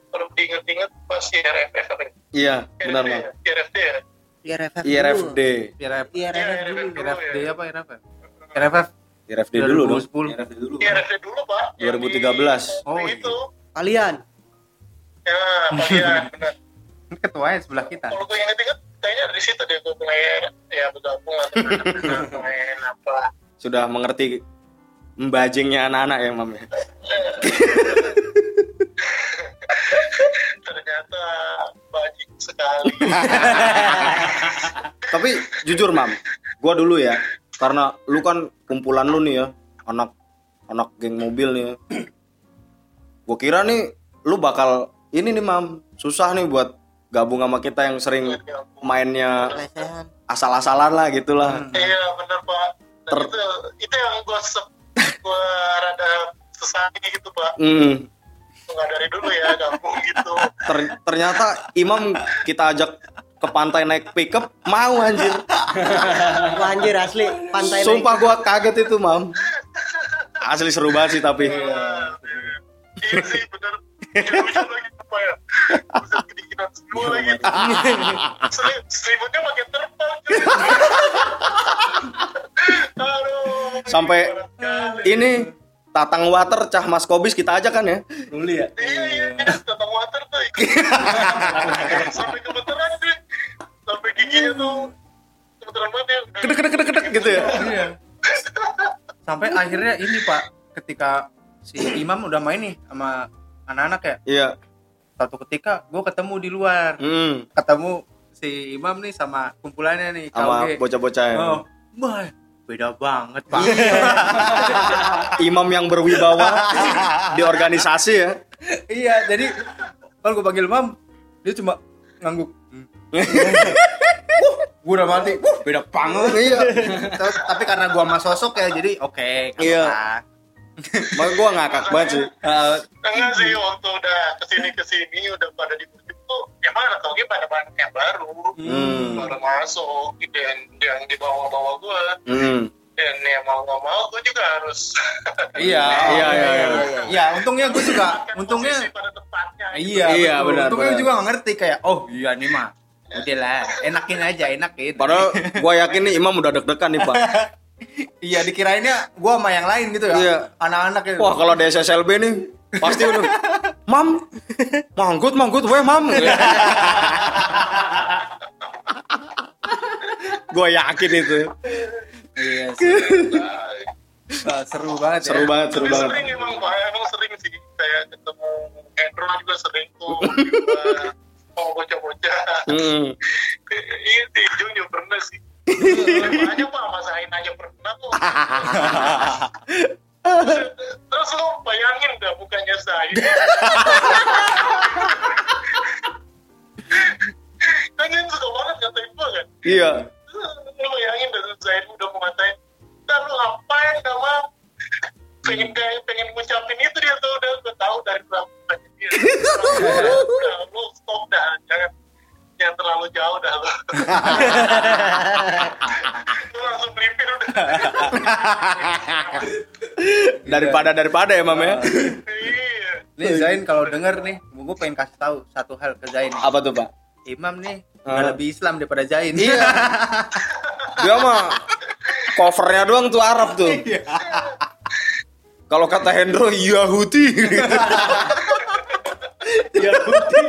[SPEAKER 3] kalau diinget-inget pas IRFF apa ya?
[SPEAKER 2] iya benar
[SPEAKER 3] IRFD
[SPEAKER 2] mam
[SPEAKER 3] ya? IRFD ya?
[SPEAKER 4] IRFF
[SPEAKER 2] IRFD
[SPEAKER 1] IRF.
[SPEAKER 4] IRFF
[SPEAKER 3] Iya,
[SPEAKER 4] dulu.
[SPEAKER 3] dulu
[SPEAKER 1] IRFD
[SPEAKER 3] ya.
[SPEAKER 1] apa IRFF? IRFF
[SPEAKER 2] IRFD dulu dong
[SPEAKER 1] 2010.
[SPEAKER 2] IRFD dulu
[SPEAKER 3] IRFD dulu pak. Yang
[SPEAKER 2] 2013.
[SPEAKER 3] di-
[SPEAKER 1] Oh,
[SPEAKER 3] itu.
[SPEAKER 4] Kalian
[SPEAKER 3] Ya, kalian benar.
[SPEAKER 1] Ketuanya sebelah kita.
[SPEAKER 3] Kalau gue inget-inget, kayaknya dari situ deh gue mulai ya bergabung atau main apa.
[SPEAKER 2] sudah mengerti membajingnya anak-anak ya mam ya
[SPEAKER 3] ternyata bajing sekali
[SPEAKER 2] Tapi jujur mam, gua dulu ya, karena lu kan kumpulan lu nih ya, anak anak geng mobil nih. Ya. Gua kira nih lu bakal ini nih mam, susah nih buat gabung sama kita yang sering mainnya
[SPEAKER 4] lesehan
[SPEAKER 2] asal-asalan lah gitulah.
[SPEAKER 3] iya bener pak
[SPEAKER 2] Ter-
[SPEAKER 3] itu itu yang gue gue rada sesali gitu pak
[SPEAKER 2] Hmm.
[SPEAKER 3] nggak dari dulu ya gabung gitu
[SPEAKER 2] Ter- ternyata Imam kita ajak ke pantai naik pickup mau anjir.
[SPEAKER 4] Wah, anjir asli pantai
[SPEAKER 2] Sumpah gua kaget itu mam. Asli seru banget sih tapi.
[SPEAKER 3] Wah, iya sih bener Iya, apa ya kedinginan semua lagi Seli- selimutnya pakai terpal aduh
[SPEAKER 2] Sampai ini Tatang Water Cah Mas Kobis kita aja kan ya.
[SPEAKER 5] Ruli ya
[SPEAKER 3] iya iya iya tatang water tuh ikut sampai gemeteran sih sampai giginya tuh gemeteran banget ya
[SPEAKER 2] Kedek kedek kedek kedek gitu ya.
[SPEAKER 1] Iya. Sampai akhirnya ini Pak, ketika si Imam udah main nih sama anak-anak ya.
[SPEAKER 2] Iya.
[SPEAKER 1] Satu ketika gue ketemu di luar,
[SPEAKER 2] Hmm.
[SPEAKER 1] ketemu si Imam nih sama kumpulannya nih
[SPEAKER 2] Sama bocah-bocah ya.
[SPEAKER 1] Oh, Boy, beda banget Pak.
[SPEAKER 2] Imam yang berwibawa di organisasi ya.
[SPEAKER 1] iya, jadi kalau gue panggil Imam, dia cuma ngangguk. Gue udah mati, uh, beda banget.
[SPEAKER 2] Iya.
[SPEAKER 1] Tapi karena gua sama sosok ya, jadi oke. nggak
[SPEAKER 2] Iya.
[SPEAKER 1] apa-apa.
[SPEAKER 2] Makanya gua ngakak banget sih.
[SPEAKER 1] Eh,
[SPEAKER 3] enggak sih waktu udah ke sini ke sini udah pada di tuh emang anak tauge pada banyak yang baru
[SPEAKER 2] Hmm.
[SPEAKER 3] baru masuk dan yang di bawah-bawah gua
[SPEAKER 2] Hmm.
[SPEAKER 3] dan ya mau nggak mau gua juga harus
[SPEAKER 1] iya,
[SPEAKER 2] Iya, iya, iya.
[SPEAKER 1] Iya, untungnya gue juga, untungnya
[SPEAKER 3] pada tempatnya
[SPEAKER 1] Iya,
[SPEAKER 2] Iya,
[SPEAKER 1] betul.
[SPEAKER 2] benar,
[SPEAKER 1] Untungnya
[SPEAKER 2] benar.
[SPEAKER 1] juga gak ngerti kayak, oh iya nih mah, udah lah, enakin aja, enakin.
[SPEAKER 2] Padahal gua yakin nih Imam udah deg-degan nih, Pak.
[SPEAKER 1] iya dikirainnya gue sama yang lain gitu ya,
[SPEAKER 2] Iya.
[SPEAKER 1] anak-anak ya.
[SPEAKER 2] Wah, kalau di SSLB nih pasti udah Mam, manggut manggut weh, Mam. gua yakin itu.
[SPEAKER 1] iya sih. Wah, seru banget
[SPEAKER 2] Seru
[SPEAKER 1] ya.
[SPEAKER 2] banget, seru
[SPEAKER 3] Tapi
[SPEAKER 2] banget.
[SPEAKER 3] sering emang Pak, emang sering sih kayak ketemu Hendro juga sering tuh uh, mau bocah-bocah
[SPEAKER 2] Hmm.
[SPEAKER 3] iya sih juga pernah sih aja pak masain aja pernah kok. Terus lu bayangin dah mukanya saya. Kan dia suka banget ngatain gua kan?
[SPEAKER 2] Iya. Daripada daripada ya, Mam ya.
[SPEAKER 3] iya
[SPEAKER 1] Nih Zain kalau denger nih, gue pengen kasih tahu satu hal ke Zain.
[SPEAKER 2] Apa tuh, Pak?
[SPEAKER 1] Imam nih
[SPEAKER 2] Ah.
[SPEAKER 1] nggak lebih Islam daripada Zain.
[SPEAKER 2] Iya. Dia mah covernya doang tuh Arab tuh. Kalau kata Hendro Yahudi. Yahudi.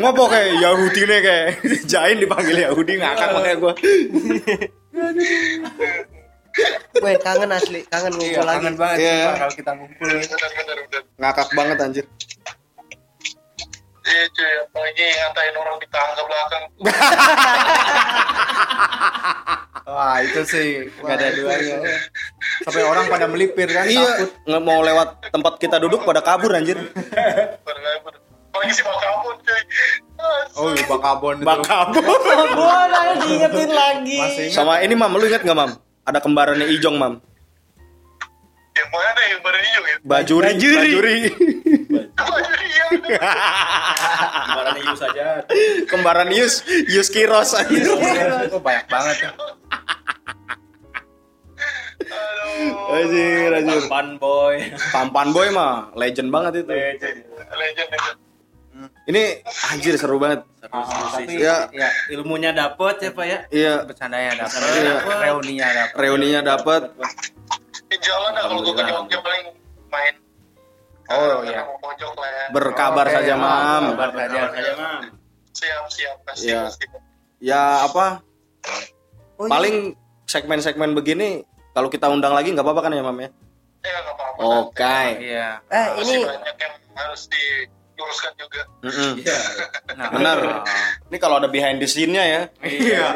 [SPEAKER 2] Ngopo kayak Yahudi nih kayak Jain dipanggil Yahudi ngakak makanya gua.
[SPEAKER 4] Weh, kangen asli, kangen
[SPEAKER 1] Iya,
[SPEAKER 4] ngumpul lagi.
[SPEAKER 1] kangen banget
[SPEAKER 2] Iya.
[SPEAKER 1] sumpah kalau kita ngumpul.
[SPEAKER 2] Ngakak banget anjir.
[SPEAKER 3] iya cuy apalagi ngatain orang di tangga belakang
[SPEAKER 1] Wah itu sih nggak ada duanya. Sampai orang pada melipir kan
[SPEAKER 2] Iya,
[SPEAKER 1] takut.
[SPEAKER 2] nggak mau lewat tempat kita duduk pada kabur anjir.
[SPEAKER 3] Bener-bener. apalagi si Bakabun cuy
[SPEAKER 1] Oh iya bakabon itu.
[SPEAKER 2] Bakabur.
[SPEAKER 4] Boleh diingetin lagi.
[SPEAKER 2] Sama ini Mam, lu inget nggak Mam? Ada kembarannya Ijong Mam.
[SPEAKER 3] yang mana yang baru hijau ya
[SPEAKER 2] Bajuri.
[SPEAKER 4] Bajuri.
[SPEAKER 3] Bajuri iya bener.
[SPEAKER 5] Kemarin Yus saja
[SPEAKER 2] Kembaran Yus, Yus Kiros anjir.
[SPEAKER 1] Oh banyak banget ya.
[SPEAKER 3] aduh
[SPEAKER 2] Anjir, anjir.
[SPEAKER 5] Pan boy
[SPEAKER 2] Pampan Boy mah legend banget itu.
[SPEAKER 3] legend legend
[SPEAKER 2] Ini anjir seru banget.
[SPEAKER 1] Tapi
[SPEAKER 2] Ya.
[SPEAKER 1] ya
[SPEAKER 5] ilmunya dapet ya pak ya
[SPEAKER 2] Iya,
[SPEAKER 1] bercandanya dapat,
[SPEAKER 2] Iya.
[SPEAKER 1] reuninya dapat.
[SPEAKER 2] reuninya dapet.
[SPEAKER 3] jalan dah kalau gue ke Jogja paling main
[SPEAKER 1] Oh, iya.
[SPEAKER 3] pojok lah ya
[SPEAKER 2] Berkabar
[SPEAKER 1] Oke,
[SPEAKER 2] saja, Mam.
[SPEAKER 1] Kabar saja.
[SPEAKER 5] saja mam
[SPEAKER 3] siap siap pasti
[SPEAKER 2] Iya.
[SPEAKER 3] pasti
[SPEAKER 2] Ya apa?
[SPEAKER 1] Oh, iya.
[SPEAKER 2] Paling segmen-segmen begini kalau kita undang lagi nggak apa-apa kan ya, Mam ya?
[SPEAKER 3] ya nggak apa-apa
[SPEAKER 2] Oke.
[SPEAKER 1] Iya.
[SPEAKER 4] Eh, ini
[SPEAKER 3] banyak yang harus di luruskan juga
[SPEAKER 2] Mm-mm.
[SPEAKER 5] Iya.
[SPEAKER 1] Nah,
[SPEAKER 2] Benar. Ini kalau ada behind the scene-nya ya.
[SPEAKER 1] Iya.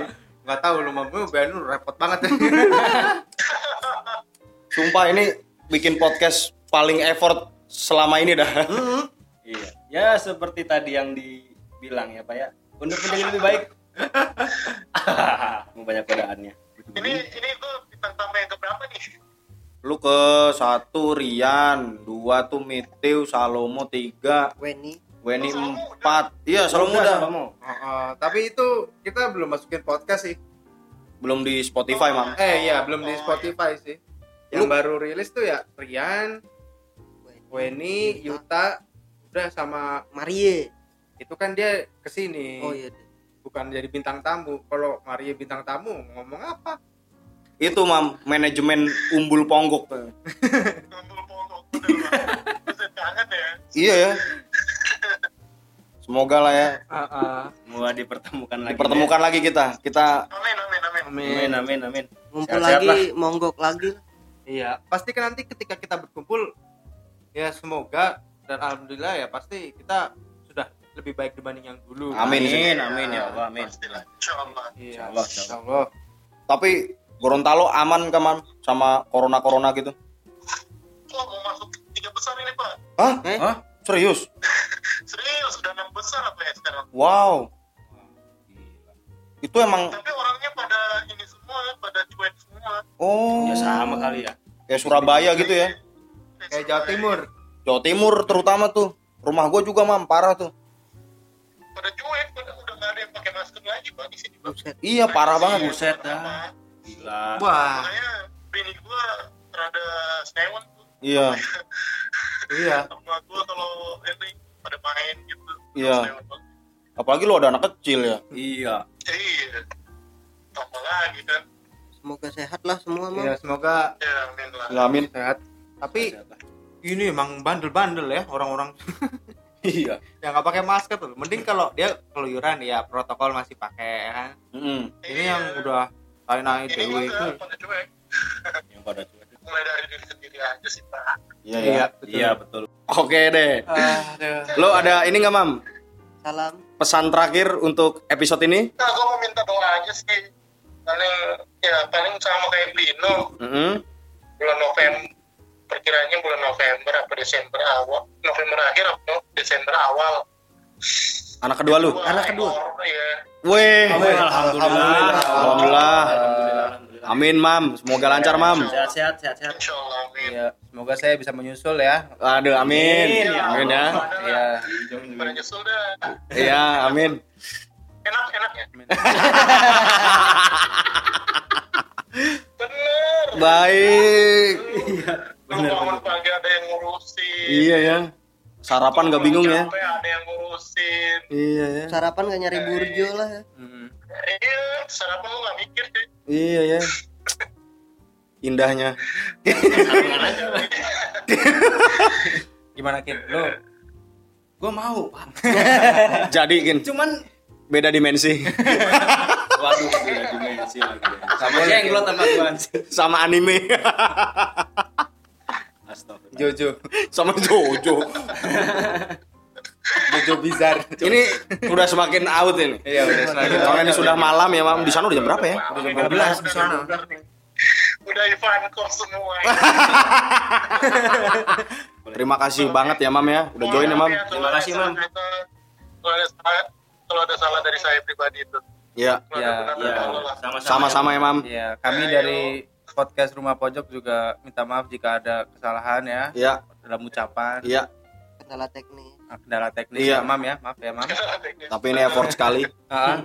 [SPEAKER 1] Nggak tahu lu mau Ben lu repot banget.
[SPEAKER 2] Sumpah ini bikin podcast paling effort selama ini dah.
[SPEAKER 5] Iya. Ya seperti tadi yang dibilang ya Pak ya. Untuk menjadi lebih baik. Mau banyak godaannya.
[SPEAKER 3] ini ini tuh bintang tamu yang keberapa nih
[SPEAKER 2] Lu ke satu Rian, dua tuh Miteu, Salomo tiga,
[SPEAKER 4] Weni
[SPEAKER 2] Weni
[SPEAKER 3] Salomo
[SPEAKER 2] empat. Iya, Salomo udah.
[SPEAKER 5] Salomo.
[SPEAKER 1] Heeh, tapi itu kita belum masukin podcast sih.
[SPEAKER 2] Belum di Spotify, Mam.
[SPEAKER 1] Eh iya, belum di Spotify sih. Yang
[SPEAKER 2] Lu-
[SPEAKER 1] baru rilis tuh ya Rian, Weni, Yuta, udah sama
[SPEAKER 4] Marie
[SPEAKER 1] itu kan dia ke sini.
[SPEAKER 4] oh iya.
[SPEAKER 1] Bukan jadi bintang tamu. Kalau Maria bintang tamu ngomong apa?
[SPEAKER 2] Itu, Mam, manajemen Umbul Ponggok.
[SPEAKER 3] Ya
[SPEAKER 2] Iya ya. Semoga lah ya
[SPEAKER 1] Heeh.
[SPEAKER 5] Mau dipertemukan lagi.
[SPEAKER 2] dipertemukan lagi kita. Kita
[SPEAKER 3] amin amin amin
[SPEAKER 5] ya. Amin amin amin.
[SPEAKER 4] ngumpul lagi monggok lagi lah.
[SPEAKER 1] Iya, pasti kan nanti ketika kita berkumpul ya semoga dan alhamdulillah ya pasti kita sudah lebih baik dibanding yang dulu.
[SPEAKER 2] Amin.
[SPEAKER 5] Amin amin ya Allah amin.
[SPEAKER 3] pastilah
[SPEAKER 1] Iya,
[SPEAKER 5] Insyaallah, insyaallah.
[SPEAKER 1] insyaallah.
[SPEAKER 2] tapi Gorontalo aman kan, Mam? Sama corona-corona gitu.
[SPEAKER 3] oh mau masuk tiga besar ini pak
[SPEAKER 2] Hah?
[SPEAKER 4] Eh?
[SPEAKER 5] Hah?
[SPEAKER 2] Serius?
[SPEAKER 3] serius sudah enam besar apa ya sekarang
[SPEAKER 2] Wow. Itu emang
[SPEAKER 3] tapi orangnya pada ini semua pada cuek semua
[SPEAKER 2] oh.
[SPEAKER 5] Ya sama kali ya.
[SPEAKER 2] Kayak Surabaya gitu ya.
[SPEAKER 1] Kayak Jawa Timur.
[SPEAKER 2] Jawa Timur terutama tuh. Rumah gua juga, Mam, parah tuh.
[SPEAKER 3] pada cuek pada udah nggak ada yang pakai masker lagi pak di sini.
[SPEAKER 2] Iya, parah banget.
[SPEAKER 5] Buset dah. Gila.
[SPEAKER 1] Wah,
[SPEAKER 3] makanya bini gua rada senewan tuh
[SPEAKER 2] Iya.
[SPEAKER 1] iya.
[SPEAKER 3] sama gua kalau ini pada main gitu
[SPEAKER 2] Iya. Apalagi lu ada anak kecil ya.
[SPEAKER 5] Iya.
[SPEAKER 3] Ya, iya tambah lagi kan
[SPEAKER 4] semoga sehat lah semua
[SPEAKER 1] Iya, semoga
[SPEAKER 3] ya amin lah
[SPEAKER 2] Ya, Amin.
[SPEAKER 1] sehat. Tapi ini emang bandel-bandel ya orang-orang
[SPEAKER 5] Iya.
[SPEAKER 1] yang nggak pakai masker tuh. Mending kalau dia keluyuran ya protokol masih pakai ya kan.
[SPEAKER 2] Mm-mm.
[SPEAKER 1] Ini yang udah naik-naik
[SPEAKER 3] ini
[SPEAKER 1] dewe itu.
[SPEAKER 5] Yang pada cuek.
[SPEAKER 3] mulai dari diri sendiri aja sih pak
[SPEAKER 2] Iya, ya.
[SPEAKER 1] Iya, betul.
[SPEAKER 5] Iya betul.
[SPEAKER 2] Oke deh.
[SPEAKER 1] Aduh.
[SPEAKER 2] Lo ada ini nggak, Mam?
[SPEAKER 4] salam
[SPEAKER 2] Pesan terakhir untuk episode ini?
[SPEAKER 3] nah gua mau minta doa aja sih paling ya paling sama kayak Bino
[SPEAKER 2] Mm-mm.
[SPEAKER 3] bulan November perkiranya bulan November apa Desember awal November akhir apa Desember awal
[SPEAKER 2] Anak kedua lu?
[SPEAKER 4] Anak kedua.
[SPEAKER 3] ya
[SPEAKER 2] Weh.
[SPEAKER 5] Alhamdulillah.
[SPEAKER 2] Alhamdulillah.
[SPEAKER 5] Alhamdulillah. Alhamdulillah.
[SPEAKER 2] Amin, Mam. Semoga lancar, Mam.
[SPEAKER 5] Sehat-sehat, sehat-sehat.
[SPEAKER 3] Amin
[SPEAKER 1] Iya, semoga saya bisa menyusul ya.
[SPEAKER 2] Aduh, amin.
[SPEAKER 5] Amin, ya
[SPEAKER 2] Amin ya.
[SPEAKER 1] Iya.
[SPEAKER 3] pada nyusul dah
[SPEAKER 2] Iya, amin.
[SPEAKER 3] enak enak ya bener
[SPEAKER 2] Baik.
[SPEAKER 3] lu bangun pagi ada yang ngurusin
[SPEAKER 2] Iya ya. Sarapan gak bingung ya?
[SPEAKER 3] Ada yang ngurusin
[SPEAKER 2] Iya ya.
[SPEAKER 4] sarapan gak nyari burjo lah ya
[SPEAKER 1] Hmm.
[SPEAKER 3] iya sarapan lu gak mikir sih
[SPEAKER 2] Iya ya. Indahnya.
[SPEAKER 1] Gimana Kin? Lu
[SPEAKER 5] Gue mau, Pak.
[SPEAKER 2] Jadi, Kin,
[SPEAKER 5] Cuman
[SPEAKER 2] beda dimensi
[SPEAKER 5] waduh beda dimensi lagi.
[SPEAKER 1] Sama
[SPEAKER 5] jenglot sama gua anjing.
[SPEAKER 2] sama anime.
[SPEAKER 1] Jojo.
[SPEAKER 2] sama Jojo.
[SPEAKER 1] Jojo bizar.
[SPEAKER 2] Ini udah semakin out ini.
[SPEAKER 1] Iya, udah semakin
[SPEAKER 2] Soalnya ini sudah malam ya, Mam. Di sana udah jam berapa ya?
[SPEAKER 3] Udah
[SPEAKER 1] jam 12 di sana.
[SPEAKER 3] udah Ivan kok semua
[SPEAKER 2] Terima kasih banget ya, Mam ya. Udah join ya, Mam.
[SPEAKER 5] Terima kasih, Mam.
[SPEAKER 3] kalau ada salah kalau ada salah dari saya pribadi itu
[SPEAKER 2] Ya,
[SPEAKER 1] Ya,
[SPEAKER 5] Iya,
[SPEAKER 3] Allah lah.
[SPEAKER 5] sama-sama.
[SPEAKER 2] ya, Mam.
[SPEAKER 1] Iya, kami dari podcast Rumah Pojok juga minta maaf jika ada kesalahan ya
[SPEAKER 2] Ya,
[SPEAKER 1] dalam ucapan,
[SPEAKER 2] iya.
[SPEAKER 4] kendala teknis
[SPEAKER 1] kendala teknis
[SPEAKER 2] Iya.
[SPEAKER 1] ya, Mam ya. Maaf ya, Mam.
[SPEAKER 2] Tapi ini effort sekali.
[SPEAKER 1] Ah,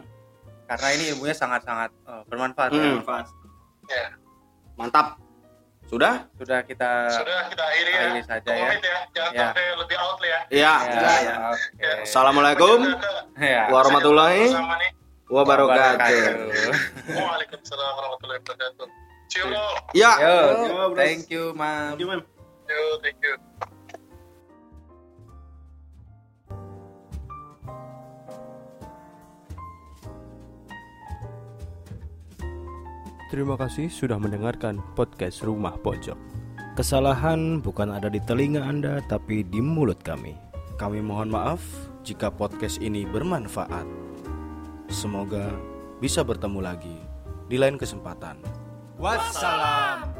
[SPEAKER 1] karena ini ilmunya sangat-sangat eh, bermanfaat. ya.
[SPEAKER 2] Hmm.
[SPEAKER 3] ya
[SPEAKER 2] Mantap. Sudah?
[SPEAKER 1] Sudah kita
[SPEAKER 3] sudah kita akhiri ya
[SPEAKER 1] Akhiri saja ya.
[SPEAKER 3] Komit ya jangan
[SPEAKER 1] Ya.
[SPEAKER 3] sampai lebih out lah ya
[SPEAKER 2] Iya.
[SPEAKER 1] Ya, ya, oke.
[SPEAKER 2] Assalamualaikum
[SPEAKER 1] Ya.
[SPEAKER 2] warahmatullahi wabarakatuh.
[SPEAKER 3] Waalaikumsalam warahmatullahi wabarakatuh you all.
[SPEAKER 2] Ya.
[SPEAKER 1] Yo,
[SPEAKER 5] Yo, bros.
[SPEAKER 1] thank you, Mam.
[SPEAKER 3] Yo, thank you
[SPEAKER 6] Terima kasih sudah mendengarkan podcast Rumah Pojok.
[SPEAKER 5] Kesalahan bukan ada di telinga Anda, tapi di mulut kami. Kami mohon maaf jika podcast ini bermanfaat. Semoga bisa bertemu lagi di lain kesempatan.
[SPEAKER 1] Wassalam.